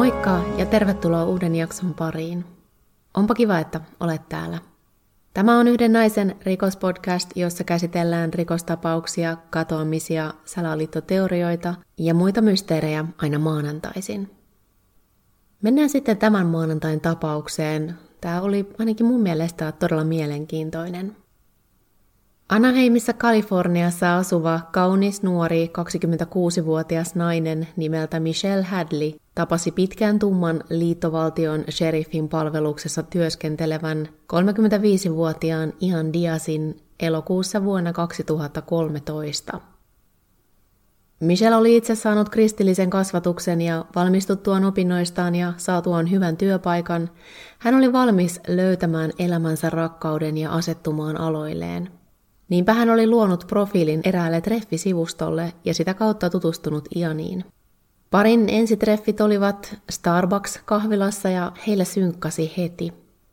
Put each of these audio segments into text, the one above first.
Moikka ja tervetuloa uuden jakson pariin. Onpa kiva, että olet täällä. Tämä on yhden naisen rikospodcast, jossa käsitellään rikostapauksia, katoamisia, salaliittoteorioita ja muita mysteerejä aina maanantaisin. Mennään sitten tämän maanantain tapaukseen. Tämä oli ainakin mun mielestä todella mielenkiintoinen. Anaheimissa Kaliforniassa asuva kaunis nuori 26-vuotias nainen nimeltä Michelle Hadley tapasi pitkään tumman liittovaltion sheriffin palveluksessa työskentelevän 35-vuotiaan Ian Diasin elokuussa vuonna 2013. Michelle oli itse saanut kristillisen kasvatuksen ja valmistuttuaan opinnoistaan ja saatuaan hyvän työpaikan, hän oli valmis löytämään elämänsä rakkauden ja asettumaan aloilleen. Niinpä hän oli luonut profiilin eräälle treffisivustolle ja sitä kautta tutustunut Ianiin. Parin ensitreffit olivat Starbucks-kahvilassa ja heillä synkkasi heti.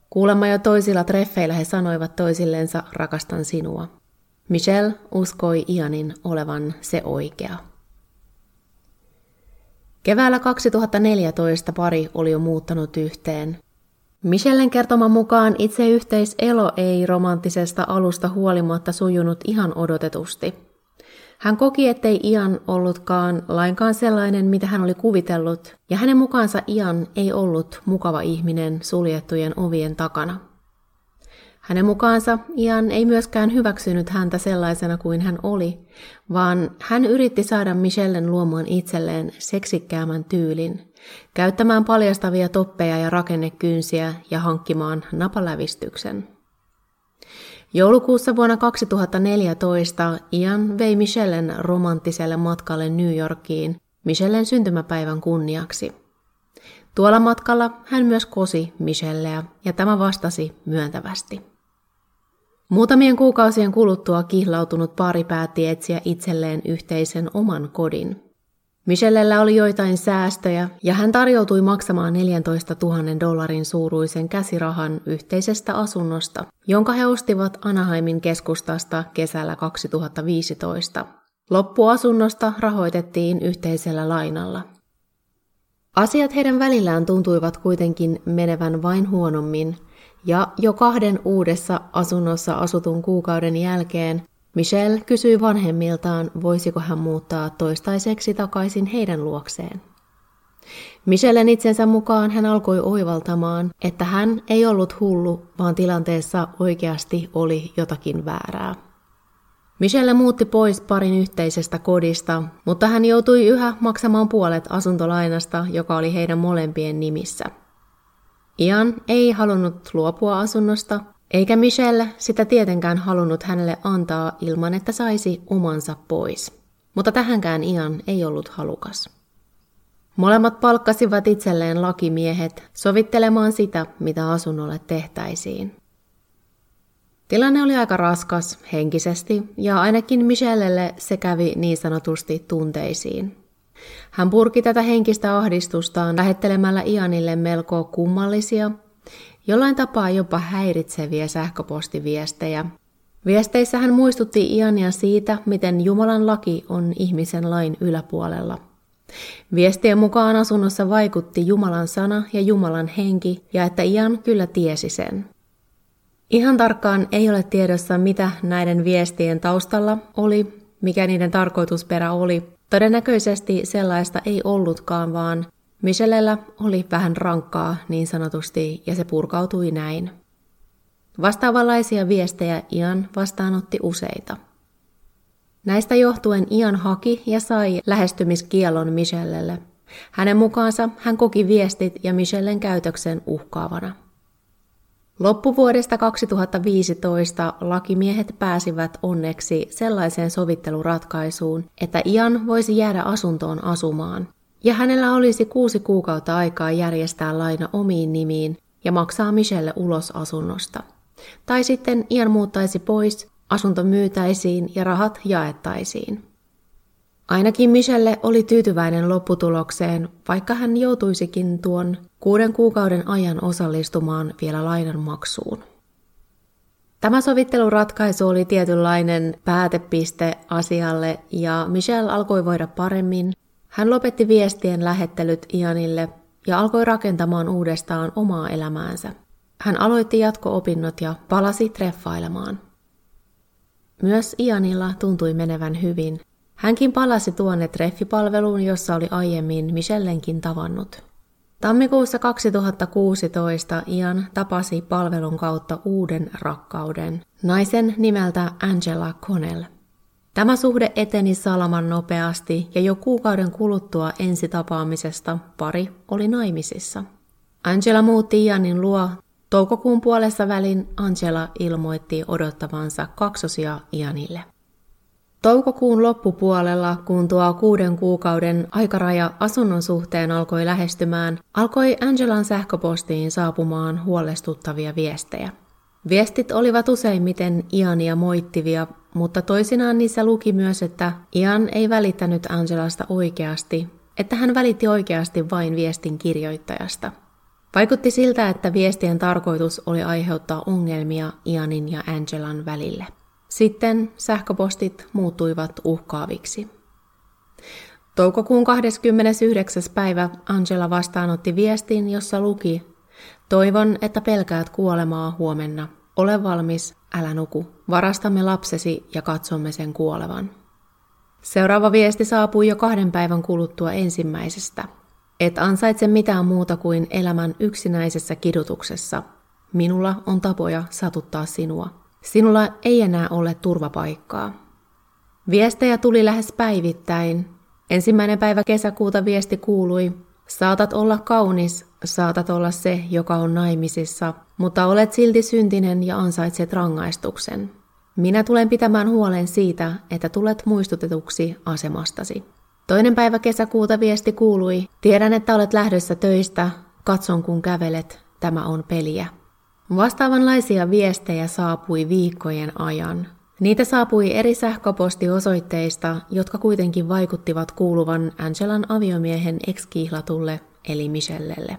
Kuulemma jo toisilla treffeillä he sanoivat toisillensa rakastan sinua. Michelle uskoi Ianin olevan se oikea. Keväällä 2014 pari oli jo muuttanut yhteen. Michellen kertoman mukaan itse yhteiselo ei romanttisesta alusta huolimatta sujunut ihan odotetusti. Hän koki, ettei Ian ollutkaan lainkaan sellainen, mitä hän oli kuvitellut, ja hänen mukaansa Ian ei ollut mukava ihminen suljettujen ovien takana. Hänen mukaansa Ian ei myöskään hyväksynyt häntä sellaisena kuin hän oli, vaan hän yritti saada Michellen luomaan itselleen seksikkäämän tyylin, käyttämään paljastavia toppeja ja rakennekynsiä ja hankkimaan napalävistyksen. Joulukuussa vuonna 2014 Ian vei Michellen romanttiselle matkalle New Yorkiin Michellen syntymäpäivän kunniaksi. Tuolla matkalla hän myös kosi Michelleä ja tämä vastasi myöntävästi. Muutamien kuukausien kuluttua kihlautunut pari päätti etsiä itselleen yhteisen oman kodin. Michellellä oli joitain säästöjä ja hän tarjoutui maksamaan 14 000 dollarin suuruisen käsirahan yhteisestä asunnosta, jonka he ostivat Anaheimin keskustasta kesällä 2015. Loppuasunnosta rahoitettiin yhteisellä lainalla. Asiat heidän välillään tuntuivat kuitenkin menevän vain huonommin, ja jo kahden uudessa asunnossa asutun kuukauden jälkeen Michelle kysyi vanhemmiltaan, voisiko hän muuttaa toistaiseksi takaisin heidän luokseen. Michellen itsensä mukaan hän alkoi oivaltamaan, että hän ei ollut hullu, vaan tilanteessa oikeasti oli jotakin väärää. Michelle muutti pois parin yhteisestä kodista, mutta hän joutui yhä maksamaan puolet asuntolainasta, joka oli heidän molempien nimissä – Ian ei halunnut luopua asunnosta, eikä Michelle sitä tietenkään halunnut hänelle antaa ilman, että saisi omansa pois. Mutta tähänkään Ian ei ollut halukas. Molemmat palkkasivat itselleen lakimiehet sovittelemaan sitä, mitä asunnolle tehtäisiin. Tilanne oli aika raskas henkisesti ja ainakin Michellelle se kävi niin sanotusti tunteisiin. Hän purki tätä henkistä ahdistustaan lähettelemällä Ianille melko kummallisia, jollain tapaa jopa häiritseviä sähköpostiviestejä. Viesteissä hän muistutti Iania siitä, miten Jumalan laki on ihmisen lain yläpuolella. Viestien mukaan asunnossa vaikutti Jumalan sana ja Jumalan henki, ja että Ian kyllä tiesi sen. Ihan tarkkaan ei ole tiedossa, mitä näiden viestien taustalla oli, mikä niiden tarkoitusperä oli, Todennäköisesti sellaista ei ollutkaan, vaan Michellellä oli vähän rankkaa niin sanotusti ja se purkautui näin. Vastaavanlaisia viestejä Ian vastaanotti useita. Näistä johtuen Ian haki ja sai lähestymiskielon Michellelle. Hänen mukaansa hän koki viestit ja Michellen käytöksen uhkaavana. Loppuvuodesta 2015 lakimiehet pääsivät onneksi sellaiseen sovitteluratkaisuun, että Ian voisi jäädä asuntoon asumaan, ja hänellä olisi kuusi kuukautta aikaa järjestää laina omiin nimiin ja maksaa Michelle ulos asunnosta. Tai sitten Ian muuttaisi pois, asunto myytäisiin ja rahat jaettaisiin. Ainakin Michelle oli tyytyväinen lopputulokseen, vaikka hän joutuisikin tuon kuuden kuukauden ajan osallistumaan vielä lainan maksuun. Tämä sovitteluratkaisu oli tietynlainen päätepiste asialle ja Michelle alkoi voida paremmin. Hän lopetti viestien lähettelyt Ianille ja alkoi rakentamaan uudestaan omaa elämäänsä. Hän aloitti jatko-opinnot ja palasi treffailemaan. Myös Ianilla tuntui menevän hyvin. Hänkin palasi tuonne treffipalveluun, jossa oli aiemmin Michellenkin tavannut. Tammikuussa 2016 Ian tapasi palvelun kautta uuden rakkauden, naisen nimeltä Angela Connell. Tämä suhde eteni salaman nopeasti ja jo kuukauden kuluttua ensitapaamisesta pari oli naimisissa. Angela muutti Ianin luo. Toukokuun puolessa välin Angela ilmoitti odottavansa kaksosia Ianille. Toukokuun loppupuolella, kun tuo kuuden kuukauden aikaraja asunnon suhteen alkoi lähestymään, alkoi Angelan sähköpostiin saapumaan huolestuttavia viestejä. Viestit olivat useimmiten Iania moittivia, mutta toisinaan niissä luki myös, että Ian ei välittänyt Angelasta oikeasti, että hän välitti oikeasti vain viestin kirjoittajasta. Vaikutti siltä, että viestien tarkoitus oli aiheuttaa ongelmia Ianin ja Angelan välille. Sitten sähköpostit muuttuivat uhkaaviksi. Toukokuun 29. päivä Angela vastaanotti viestin, jossa luki Toivon, että pelkäät kuolemaa huomenna. Ole valmis, älä nuku. Varastamme lapsesi ja katsomme sen kuolevan. Seuraava viesti saapui jo kahden päivän kuluttua ensimmäisestä. Et ansaitse mitään muuta kuin elämän yksinäisessä kidutuksessa. Minulla on tapoja satuttaa sinua. Sinulla ei enää ole turvapaikkaa. Viestejä tuli lähes päivittäin. Ensimmäinen päivä kesäkuuta viesti kuului, saatat olla kaunis, saatat olla se, joka on naimisissa, mutta olet silti syntinen ja ansaitset rangaistuksen. Minä tulen pitämään huolen siitä, että tulet muistutetuksi asemastasi. Toinen päivä kesäkuuta viesti kuului, tiedän, että olet lähdössä töistä, katson kun kävelet, tämä on peliä. Vastaavanlaisia viestejä saapui viikkojen ajan. Niitä saapui eri sähköpostiosoitteista, jotka kuitenkin vaikuttivat kuuluvan Angelan aviomiehen ex-kihlatulle eli Michellelle.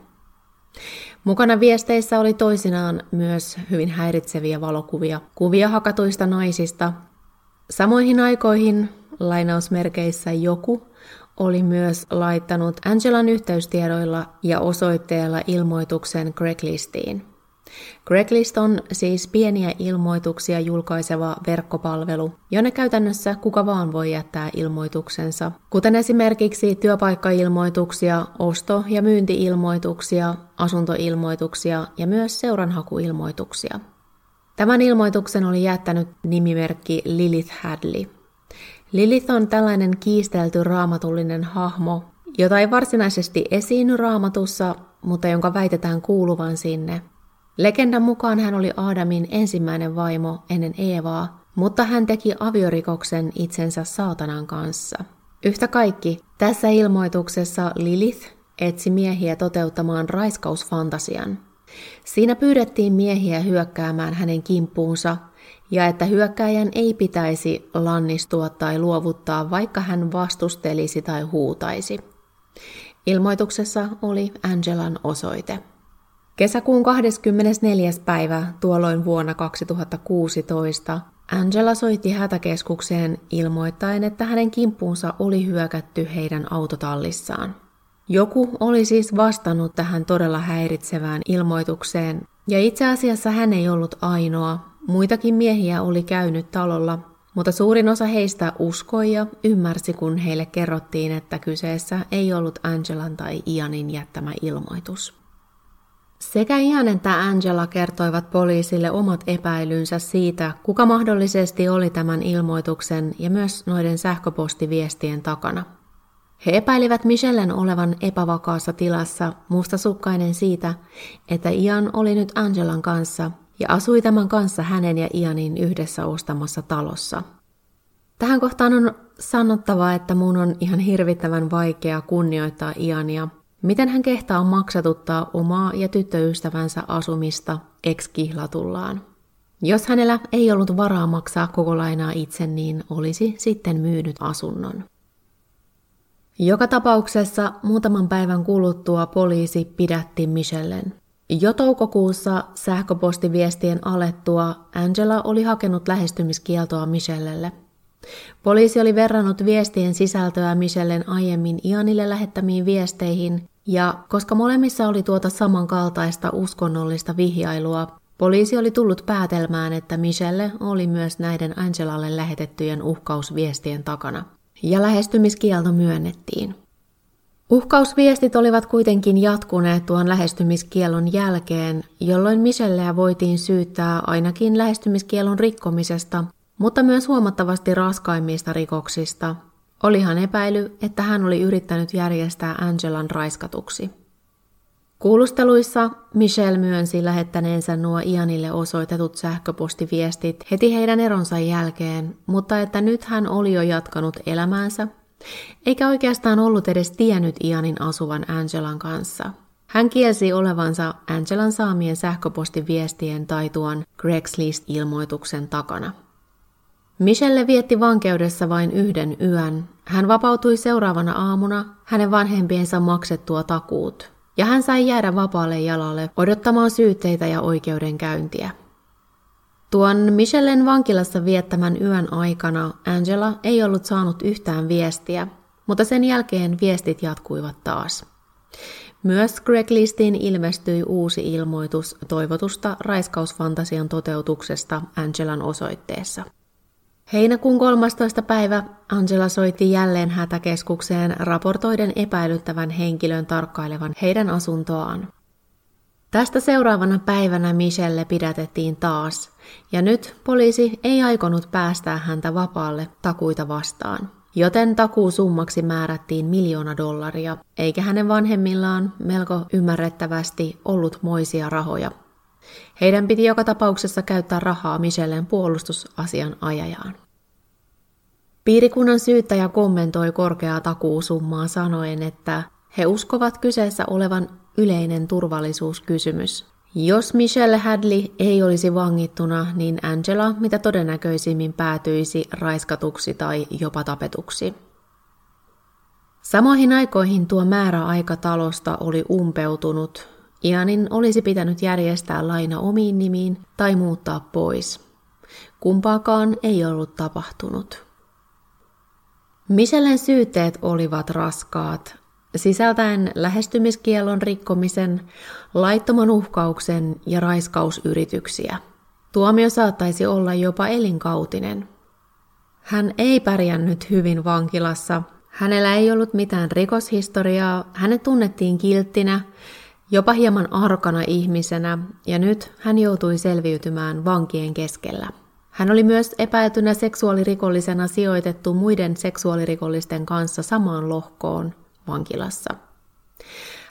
Mukana viesteissä oli toisinaan myös hyvin häiritseviä valokuvia, kuvia hakatuista naisista. Samoihin aikoihin lainausmerkeissä joku oli myös laittanut Angelan yhteystiedoilla ja osoitteella ilmoituksen Craiglistiin. Craigslist on siis pieniä ilmoituksia julkaiseva verkkopalvelu, jonne käytännössä kuka vaan voi jättää ilmoituksensa, kuten esimerkiksi työpaikkailmoituksia, osto- ja myyntiilmoituksia, asuntoilmoituksia ja myös seuranhakuilmoituksia. Tämän ilmoituksen oli jättänyt nimimerkki Lilith Hadley. Lilith on tällainen kiistelty raamatullinen hahmo, jota ei varsinaisesti esiinny raamatussa, mutta jonka väitetään kuuluvan sinne, Legendan mukaan hän oli Aadamin ensimmäinen vaimo ennen Eevaa, mutta hän teki aviorikoksen itsensä saatanan kanssa. Yhtä kaikki, tässä ilmoituksessa Lilith etsi miehiä toteuttamaan raiskausfantasian. Siinä pyydettiin miehiä hyökkäämään hänen kimppuunsa ja että hyökkäjän ei pitäisi lannistua tai luovuttaa, vaikka hän vastustelisi tai huutaisi. Ilmoituksessa oli Angelan osoite. Kesäkuun 24. päivä tuolloin vuonna 2016 Angela soitti hätäkeskukseen ilmoittaen, että hänen kimppuunsa oli hyökätty heidän autotallissaan. Joku oli siis vastannut tähän todella häiritsevään ilmoitukseen, ja itse asiassa hän ei ollut ainoa. Muitakin miehiä oli käynyt talolla, mutta suurin osa heistä uskoi ja ymmärsi, kun heille kerrottiin, että kyseessä ei ollut Angelan tai Ianin jättämä ilmoitus. Sekä Ian että Angela kertoivat poliisille omat epäilynsä siitä, kuka mahdollisesti oli tämän ilmoituksen ja myös noiden sähköpostiviestien takana. He epäilivät Michellen olevan epävakaassa tilassa mustasukkainen siitä, että Ian oli nyt Angelan kanssa ja asui tämän kanssa hänen ja Ianin yhdessä ostamassa talossa. Tähän kohtaan on sanottava, että mun on ihan hirvittävän vaikea kunnioittaa Iania Miten hän kehtaa maksatuttaa omaa ja tyttöystävänsä asumista ex-kihlatullaan? Jos hänellä ei ollut varaa maksaa koko lainaa itse, niin olisi sitten myynyt asunnon. Joka tapauksessa muutaman päivän kuluttua poliisi pidätti Michellen. Jo toukokuussa sähköpostiviestien alettua Angela oli hakenut lähestymiskieltoa Michellelle – Poliisi oli verrannut viestien sisältöä Michellen aiemmin Ianille lähettämiin viesteihin Ja koska molemmissa oli tuota samankaltaista uskonnollista vihjailua, poliisi oli tullut päätelmään, että Michelle oli myös näiden Angelalle lähetettyjen uhkausviestien takana. Ja lähestymiskielto myönnettiin. Uhkausviestit olivat kuitenkin jatkuneet tuon lähestymiskielon jälkeen, jolloin Michelleä voitiin syyttää ainakin lähestymiskielon rikkomisesta, mutta myös huomattavasti raskaimmista rikoksista. Olihan epäily, että hän oli yrittänyt järjestää Angelan raiskatuksi. Kuulusteluissa Michelle myönsi lähettäneensä nuo Ianille osoitetut sähköpostiviestit heti heidän eronsa jälkeen, mutta että nyt hän oli jo jatkanut elämäänsä eikä oikeastaan ollut edes tiennyt Ianin asuvan Angelan kanssa. Hän kielsi olevansa Angelan saamien sähköpostiviestien tai tuon Craigslist-ilmoituksen takana. Michelle vietti vankeudessa vain yhden yön. Hän vapautui seuraavana aamuna hänen vanhempiensa maksettua takuut, ja hän sai jäädä vapaalle jalalle odottamaan syytteitä ja oikeudenkäyntiä. Tuon Michellen vankilassa viettämän yön aikana Angela ei ollut saanut yhtään viestiä, mutta sen jälkeen viestit jatkuivat taas. Myös Craiglistiin ilmestyi uusi ilmoitus toivotusta raiskausfantasian toteutuksesta Angelan osoitteessa. Heinäkuun 13. päivä Angela soitti jälleen hätäkeskukseen raportoiden epäilyttävän henkilön tarkkailevan heidän asuntoaan. Tästä seuraavana päivänä Michelle pidätettiin taas, ja nyt poliisi ei aikonut päästää häntä vapaalle takuita vastaan. Joten takuusummaksi määrättiin miljoona dollaria, eikä hänen vanhemmillaan melko ymmärrettävästi ollut moisia rahoja. Heidän piti joka tapauksessa käyttää rahaa Michellen puolustusasian ajajaan. Piirikunnan syyttäjä kommentoi korkeaa takuusummaa sanoen, että he uskovat kyseessä olevan yleinen turvallisuuskysymys. Jos Michelle Hadley ei olisi vangittuna, niin Angela mitä todennäköisimmin päätyisi raiskatuksi tai jopa tapetuksi. Samoihin aikoihin tuo määräaika talosta oli umpeutunut. Ianin olisi pitänyt järjestää laina omiin nimiin tai muuttaa pois. Kumpaakaan ei ollut tapahtunut. Michellen syytteet olivat raskaat, sisältäen lähestymiskielon rikkomisen, laittoman uhkauksen ja raiskausyrityksiä. Tuomio saattaisi olla jopa elinkautinen. Hän ei pärjännyt hyvin vankilassa. Hänellä ei ollut mitään rikoshistoriaa, hänet tunnettiin kilttinä, jopa hieman arkana ihmisenä, ja nyt hän joutui selviytymään vankien keskellä. Hän oli myös epäiltynä seksuaalirikollisena sijoitettu muiden seksuaalirikollisten kanssa samaan lohkoon – vankilassa.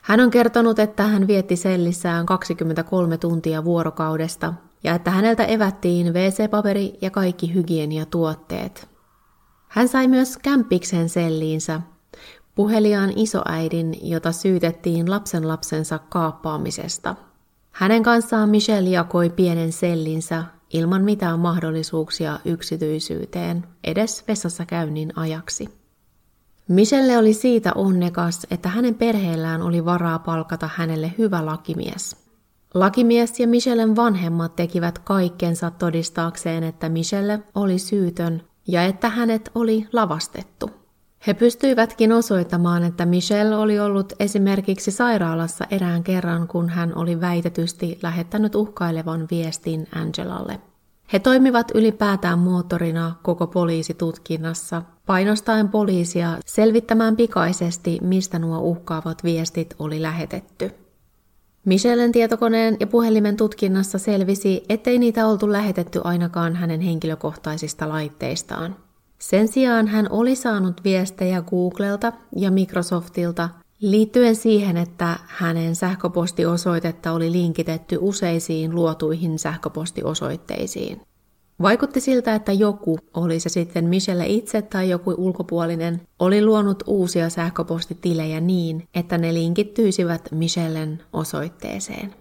Hän on kertonut, että hän vietti sellissään 23 tuntia vuorokaudesta ja että häneltä evättiin WC-paperi ja kaikki hygieniatuotteet. Hän sai myös kämppiksen selliinsä, puheliaan isoäidin, jota syytettiin lapsen lapsensa kaappaamisesta. Hänen kanssaan Michelle jakoi pienen sellinsä ilman mitään mahdollisuuksia yksityisyyteen, edes vessassa käynnin ajaksi. Michelle oli siitä onnekas, että hänen perheellään oli varaa palkata hänelle hyvä lakimies. Lakimies ja Michellen vanhemmat tekivät kaikkensa todistaakseen, että Michelle oli syytön ja että hänet oli lavastettu. He pystyivätkin osoittamaan, että Michelle oli ollut esimerkiksi sairaalassa erään kerran, kun hän oli väitetysti lähettänyt uhkailevan viestin Angelalle. He toimivat ylipäätään moottorina koko poliisitutkinnassa, painostaen poliisia selvittämään pikaisesti, mistä nuo uhkaavat viestit oli lähetetty. Michellen tietokoneen ja puhelimen tutkinnassa selvisi, ettei niitä oltu lähetetty ainakaan hänen henkilökohtaisista laitteistaan. Sen sijaan hän oli saanut viestejä Googlelta ja Microsoftilta liittyen siihen, että hänen sähköpostiosoitetta oli linkitetty useisiin luotuihin sähköpostiosoitteisiin. Vaikutti siltä, että joku, oli se sitten Michelle itse tai joku ulkopuolinen, oli luonut uusia sähköpostitilejä niin, että ne linkittyisivät Michellen osoitteeseen.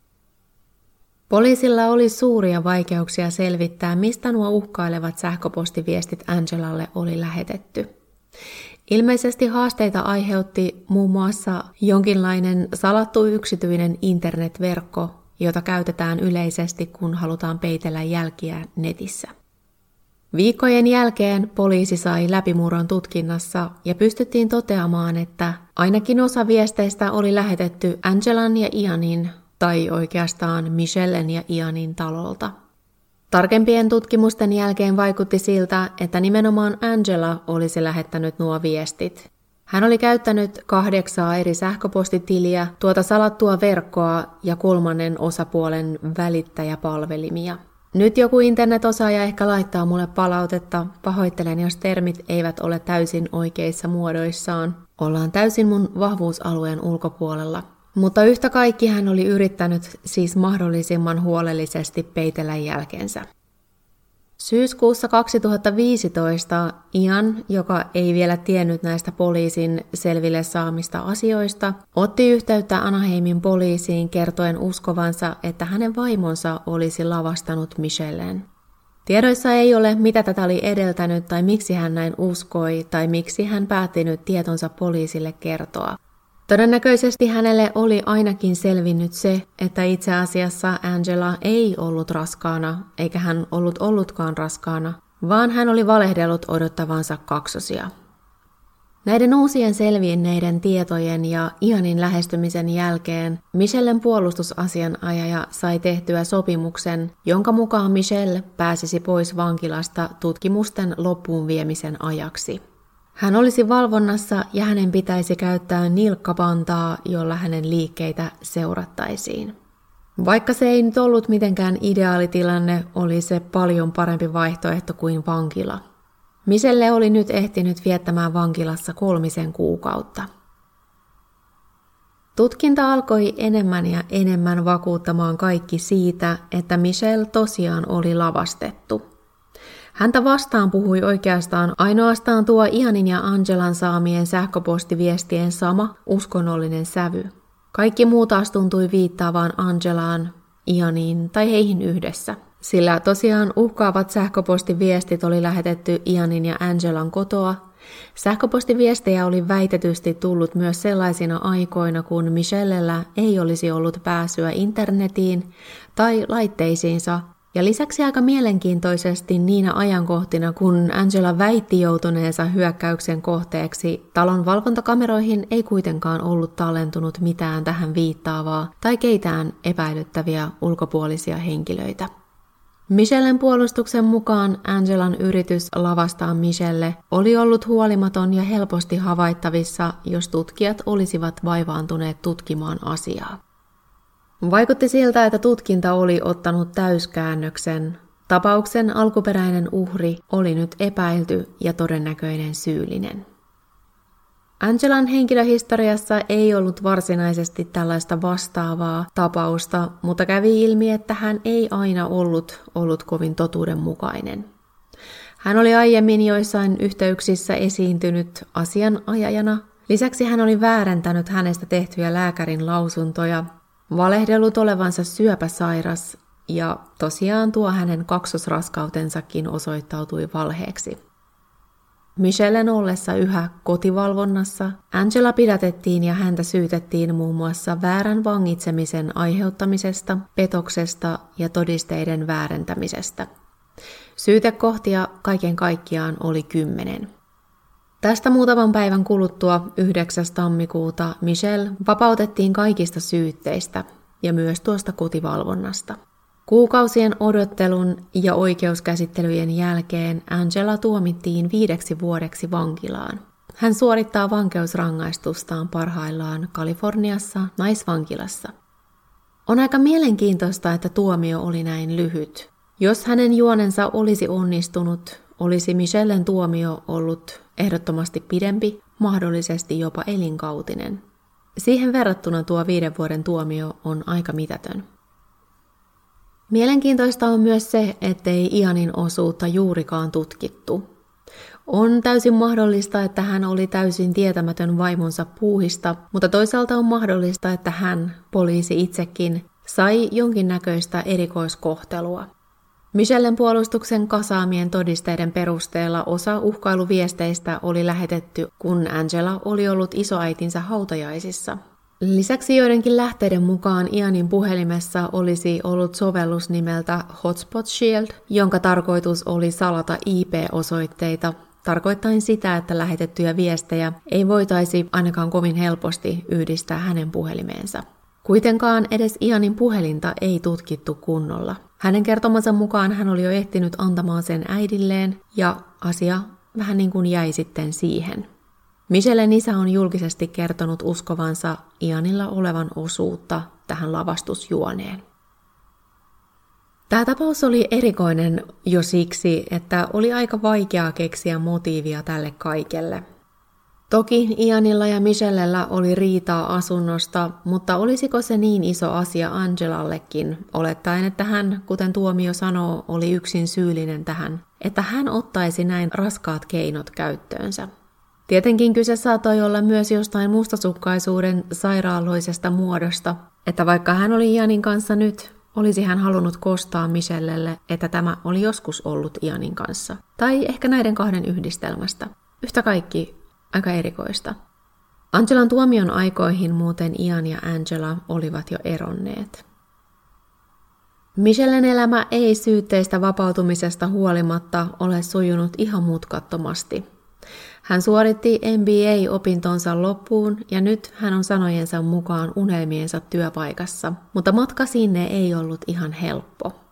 Poliisilla oli suuria vaikeuksia selvittää, mistä nuo uhkailevat sähköpostiviestit Angelalle oli lähetetty. Ilmeisesti haasteita aiheutti muun muassa jonkinlainen salattu yksityinen internetverkko, jota käytetään yleisesti, kun halutaan peitellä jälkiä netissä. Viikkojen jälkeen poliisi sai läpimurron tutkinnassa ja pystyttiin toteamaan, että ainakin osa viesteistä oli lähetetty Angelan ja Ianin, tai oikeastaan Michellen ja Ianin talolta. Tarkempien tutkimusten jälkeen vaikutti siltä, että nimenomaan Angela olisi lähettänyt nuo viestit. Hän oli käyttänyt kahdeksaa eri sähköpostitiliä, tuota salattua verkkoa ja kolmannen osapuolen välittäjäpalvelimia. Nyt joku internet-osaaja ehkä laittaa mulle palautetta, pahoittelen jos termit eivät ole täysin oikeissa muodoissaan. Ollaan täysin mun vahvuusalueen ulkopuolella. Mutta yhtä kaikki hän oli yrittänyt siis mahdollisimman huolellisesti peitellä jälkensä. Syyskuussa 2015 Ian, joka ei vielä tiennyt näistä poliisin selville saamista asioista, otti yhteyttä Anaheimin poliisiin kertoen uskovansa, että hänen vaimonsa olisi lavastanut Michellen. Tiedoissa ei ole, mitä tätä oli edeltänyt tai miksi hän näin uskoi tai miksi hän päätti nyt tietonsa poliisille kertoa. Todennäköisesti hänelle oli ainakin selvinnyt se, että itse asiassa Angela ei ollut raskaana, eikä hän ollut ollutkaan raskaana, vaan hän oli valehdellut odottavansa kaksosia. Näiden uusien selvinneiden tietojen ja Ianin lähestymisen jälkeen Michellen puolustusasianajaja sai tehtyä sopimuksen, jonka mukaan Michelle pääsisi pois vankilasta tutkimusten loppuun viemisen ajaksi. Hän olisi valvonnassa ja hänen pitäisi käyttää nilkkapantaa, jolla hänen liikkeitä seurattaisiin. Vaikka se ei nyt ollut mitenkään ideaalitilanne, oli se paljon parempi vaihtoehto kuin vankila. Miselle oli nyt ehtinyt viettämään vankilassa kolmisen kuukautta. Tutkinta alkoi enemmän ja enemmän vakuuttamaan kaikki siitä, että Michelle tosiaan oli lavastettu – Häntä vastaan puhui oikeastaan ainoastaan tuo Ianin ja Angelan saamien sähköpostiviestien sama uskonnollinen sävy. Kaikki muu taas tuntui viittaavaan Angelaan, Ianiin tai heihin yhdessä. Sillä tosiaan uhkaavat sähköpostiviestit oli lähetetty Ianin ja Angelan kotoa. Sähköpostiviestejä oli väitetysti tullut myös sellaisina aikoina, kun Michellellä ei olisi ollut pääsyä internetiin tai laitteisiinsa, ja lisäksi aika mielenkiintoisesti niinä ajankohtina, kun Angela väitti joutuneensa hyökkäyksen kohteeksi, talon valvontakameroihin ei kuitenkaan ollut tallentunut mitään tähän viittaavaa tai keitään epäilyttäviä ulkopuolisia henkilöitä. Michellen puolustuksen mukaan Angelan yritys lavastaa Michelle oli ollut huolimaton ja helposti havaittavissa, jos tutkijat olisivat vaivaantuneet tutkimaan asiaa. Vaikutti siltä, että tutkinta oli ottanut täyskäännöksen. Tapauksen alkuperäinen uhri oli nyt epäilty ja todennäköinen syyllinen. Angelan henkilöhistoriassa ei ollut varsinaisesti tällaista vastaavaa tapausta, mutta kävi ilmi, että hän ei aina ollut ollut kovin totuudenmukainen. Hän oli aiemmin joissain yhteyksissä esiintynyt asianajajana. Lisäksi hän oli väärentänyt hänestä tehtyjä lääkärin lausuntoja valehdellut olevansa syöpäsairas ja tosiaan tuo hänen kaksosraskautensakin osoittautui valheeksi. Michellen ollessa yhä kotivalvonnassa, Angela pidätettiin ja häntä syytettiin muun muassa väärän vangitsemisen aiheuttamisesta, petoksesta ja todisteiden väärentämisestä. Syytekohtia kaiken kaikkiaan oli kymmenen. Tästä muutaman päivän kuluttua 9. tammikuuta Michelle vapautettiin kaikista syytteistä ja myös tuosta kotivalvonnasta. Kuukausien odottelun ja oikeuskäsittelyjen jälkeen Angela tuomittiin viideksi vuodeksi vankilaan. Hän suorittaa vankeusrangaistustaan parhaillaan Kaliforniassa naisvankilassa. On aika mielenkiintoista, että tuomio oli näin lyhyt. Jos hänen juonensa olisi onnistunut, olisi Michellen tuomio ollut ehdottomasti pidempi, mahdollisesti jopa elinkautinen. Siihen verrattuna tuo viiden vuoden tuomio on aika mitätön. Mielenkiintoista on myös se, ettei Ianin osuutta juurikaan tutkittu. On täysin mahdollista, että hän oli täysin tietämätön vaimonsa puuhista, mutta toisaalta on mahdollista, että hän, poliisi itsekin, sai jonkinnäköistä erikoiskohtelua. Michellen puolustuksen kasaamien todisteiden perusteella osa uhkailuviesteistä oli lähetetty, kun Angela oli ollut isoäitinsä hautajaisissa. Lisäksi joidenkin lähteiden mukaan Ianin puhelimessa olisi ollut sovellus nimeltä Hotspot Shield, jonka tarkoitus oli salata IP-osoitteita, tarkoittaen sitä, että lähetettyjä viestejä ei voitaisi ainakaan kovin helposti yhdistää hänen puhelimeensa. Kuitenkaan edes Ianin puhelinta ei tutkittu kunnolla. Hänen kertomansa mukaan hän oli jo ehtinyt antamaan sen äidilleen ja asia vähän niin kuin jäi sitten siihen. Michellen isä on julkisesti kertonut uskovansa Ianilla olevan osuutta tähän lavastusjuoneen. Tämä tapaus oli erikoinen jo siksi, että oli aika vaikeaa keksiä motiivia tälle kaikelle – Toki Ianilla ja Michellellä oli riitaa asunnosta, mutta olisiko se niin iso asia Angelallekin, olettaen, että hän, kuten tuomio sanoo, oli yksin syyllinen tähän, että hän ottaisi näin raskaat keinot käyttöönsä. Tietenkin kyse saattoi olla myös jostain mustasukkaisuuden sairaaloisesta muodosta, että vaikka hän oli Ianin kanssa nyt, olisi hän halunnut kostaa Michellelle, että tämä oli joskus ollut Ianin kanssa. Tai ehkä näiden kahden yhdistelmästä. Yhtä kaikki Aika erikoista. Angelan tuomion aikoihin muuten Ian ja Angela olivat jo eronneet. Michellen elämä ei syytteistä vapautumisesta huolimatta ole sujunut ihan mutkattomasti. Hän suoritti MBA-opintonsa loppuun ja nyt hän on sanojensa mukaan unelmiensa työpaikassa, mutta matka sinne ei ollut ihan helppo.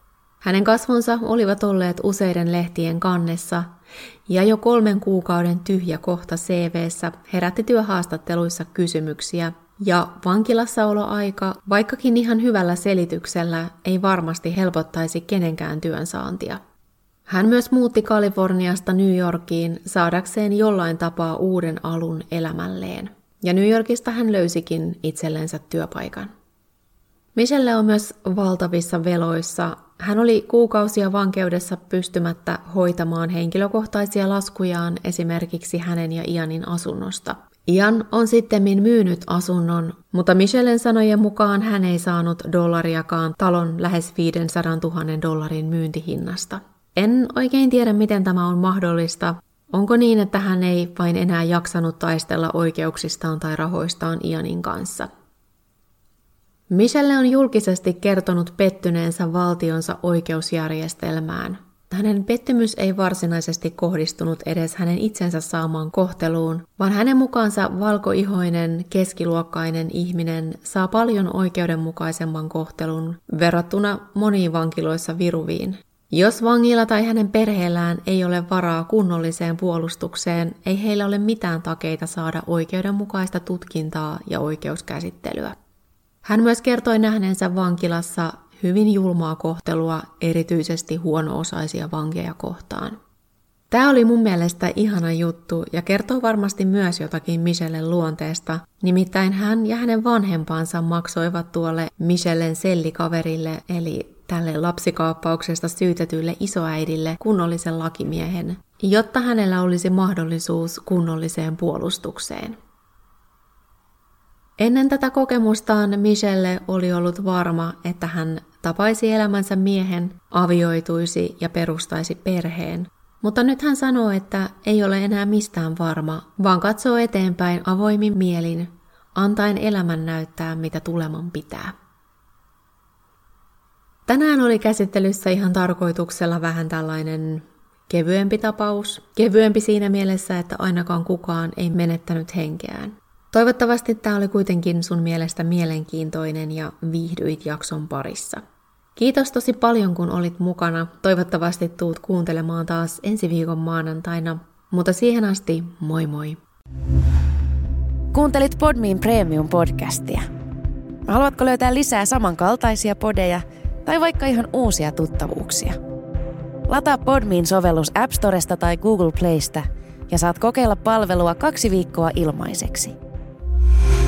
Hänen kasvonsa olivat olleet useiden lehtien kannessa ja jo kolmen kuukauden tyhjä kohta CVssä herätti työhaastatteluissa kysymyksiä, ja vankilassaoloaika, vaikkakin ihan hyvällä selityksellä, ei varmasti helpottaisi kenenkään työnsaantia. Hän myös muutti Kaliforniasta New Yorkiin saadakseen jollain tapaa uuden alun elämälleen. Ja New Yorkista hän löysikin itsellensä työpaikan. Michelle on myös valtavissa veloissa hän oli kuukausia vankeudessa pystymättä hoitamaan henkilökohtaisia laskujaan esimerkiksi hänen ja Ianin asunnosta. Ian on sitten myynyt asunnon, mutta Michellen sanojen mukaan hän ei saanut dollariakaan talon lähes 500 000 dollarin myyntihinnasta. En oikein tiedä, miten tämä on mahdollista. Onko niin, että hän ei vain enää jaksanut taistella oikeuksistaan tai rahoistaan Ianin kanssa? Michelle on julkisesti kertonut pettyneensä valtionsa oikeusjärjestelmään. Hänen pettymys ei varsinaisesti kohdistunut edes hänen itsensä saamaan kohteluun, vaan hänen mukaansa valkoihoinen, keskiluokkainen ihminen saa paljon oikeudenmukaisemman kohtelun verrattuna moniin vankiloissa viruviin. Jos vangilla tai hänen perheellään ei ole varaa kunnolliseen puolustukseen, ei heillä ole mitään takeita saada oikeudenmukaista tutkintaa ja oikeuskäsittelyä. Hän myös kertoi nähneensä vankilassa hyvin julmaa kohtelua erityisesti huono-osaisia vankeja kohtaan. Tämä oli mun mielestä ihana juttu ja kertoo varmasti myös jotakin Michellen luonteesta, nimittäin hän ja hänen vanhempansa maksoivat tuolle Michellen sellikaverille eli tälle lapsikaappauksesta syytetylle isoäidille kunnollisen lakimiehen, jotta hänellä olisi mahdollisuus kunnolliseen puolustukseen. Ennen tätä kokemustaan Michelle oli ollut varma, että hän tapaisi elämänsä miehen, avioituisi ja perustaisi perheen. Mutta nyt hän sanoo, että ei ole enää mistään varma, vaan katsoo eteenpäin avoimin mielin, antaen elämän näyttää, mitä tuleman pitää. Tänään oli käsittelyssä ihan tarkoituksella vähän tällainen kevyempi tapaus. Kevyempi siinä mielessä, että ainakaan kukaan ei menettänyt henkeään. Toivottavasti tämä oli kuitenkin sun mielestä mielenkiintoinen ja viihdyit jakson parissa. Kiitos tosi paljon, kun olit mukana. Toivottavasti tuut kuuntelemaan taas ensi viikon maanantaina. Mutta siihen asti, moi moi! Kuuntelit Podmin Premium-podcastia. Haluatko löytää lisää samankaltaisia podeja tai vaikka ihan uusia tuttavuuksia? Lataa Podmin sovellus App Storesta tai Google Playsta ja saat kokeilla palvelua kaksi viikkoa ilmaiseksi – you